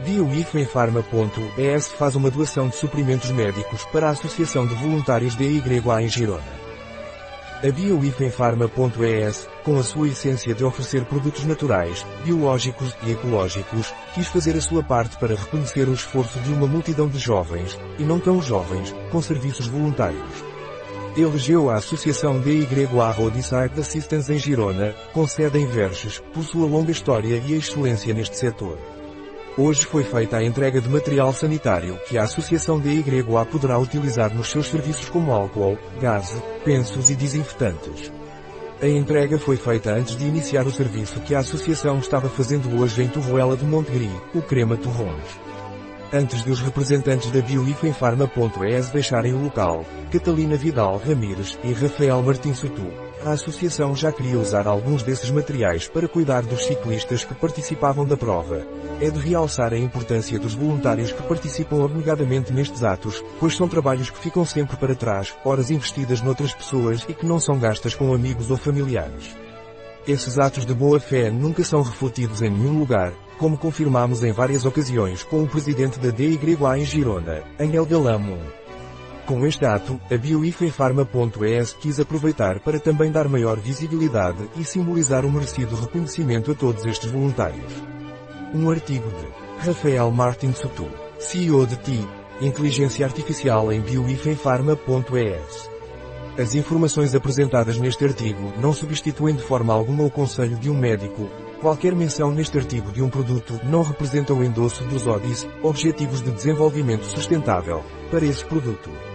BioIFENPharma.es faz uma doação de suprimentos médicos para a Associação de Voluntários DYA em Girona. A BioIFENPharma.es, com a sua essência de oferecer produtos naturais, biológicos e ecológicos, quis fazer a sua parte para reconhecer o esforço de uma multidão de jovens, e não tão jovens, com serviços voluntários. Elegeu a Associação DYA Roadside Assistance em Girona, com sede em Verges, por sua longa história e excelência neste setor. Hoje foi feita a entrega de material sanitário que a Associação DYA poderá utilizar nos seus serviços como álcool, gás, pensos e desinfetantes. A entrega foi feita antes de iniciar o serviço que a Associação estava fazendo hoje em Torroela de Montegri, o Crema Torrões. Antes de os representantes da BioIFenPharma.es deixarem o local, Catalina Vidal Ramires e Rafael Martins Sutu, a associação já queria usar alguns desses materiais para cuidar dos ciclistas que participavam da prova. É de realçar a importância dos voluntários que participam abnegadamente nestes atos, pois são trabalhos que ficam sempre para trás, horas investidas noutras pessoas e que não são gastas com amigos ou familiares. Esses atos de boa fé nunca são refletidos em nenhum lugar, como confirmamos em várias ocasiões com o presidente da DYA em Girona, Angel Galamo. Com este ato, a BioIFEPharma.es quis aproveitar para também dar maior visibilidade e simbolizar o merecido reconhecimento a todos estes voluntários. Um artigo de Rafael Martin Sutu, CEO de TI, Inteligência Artificial em BioIFEPharma.es. As informações apresentadas neste artigo não substituem de forma alguma o conselho de um médico. Qualquer menção neste artigo de um produto não representa o endosso dos ODIs, Objetivos de Desenvolvimento Sustentável, para esse produto.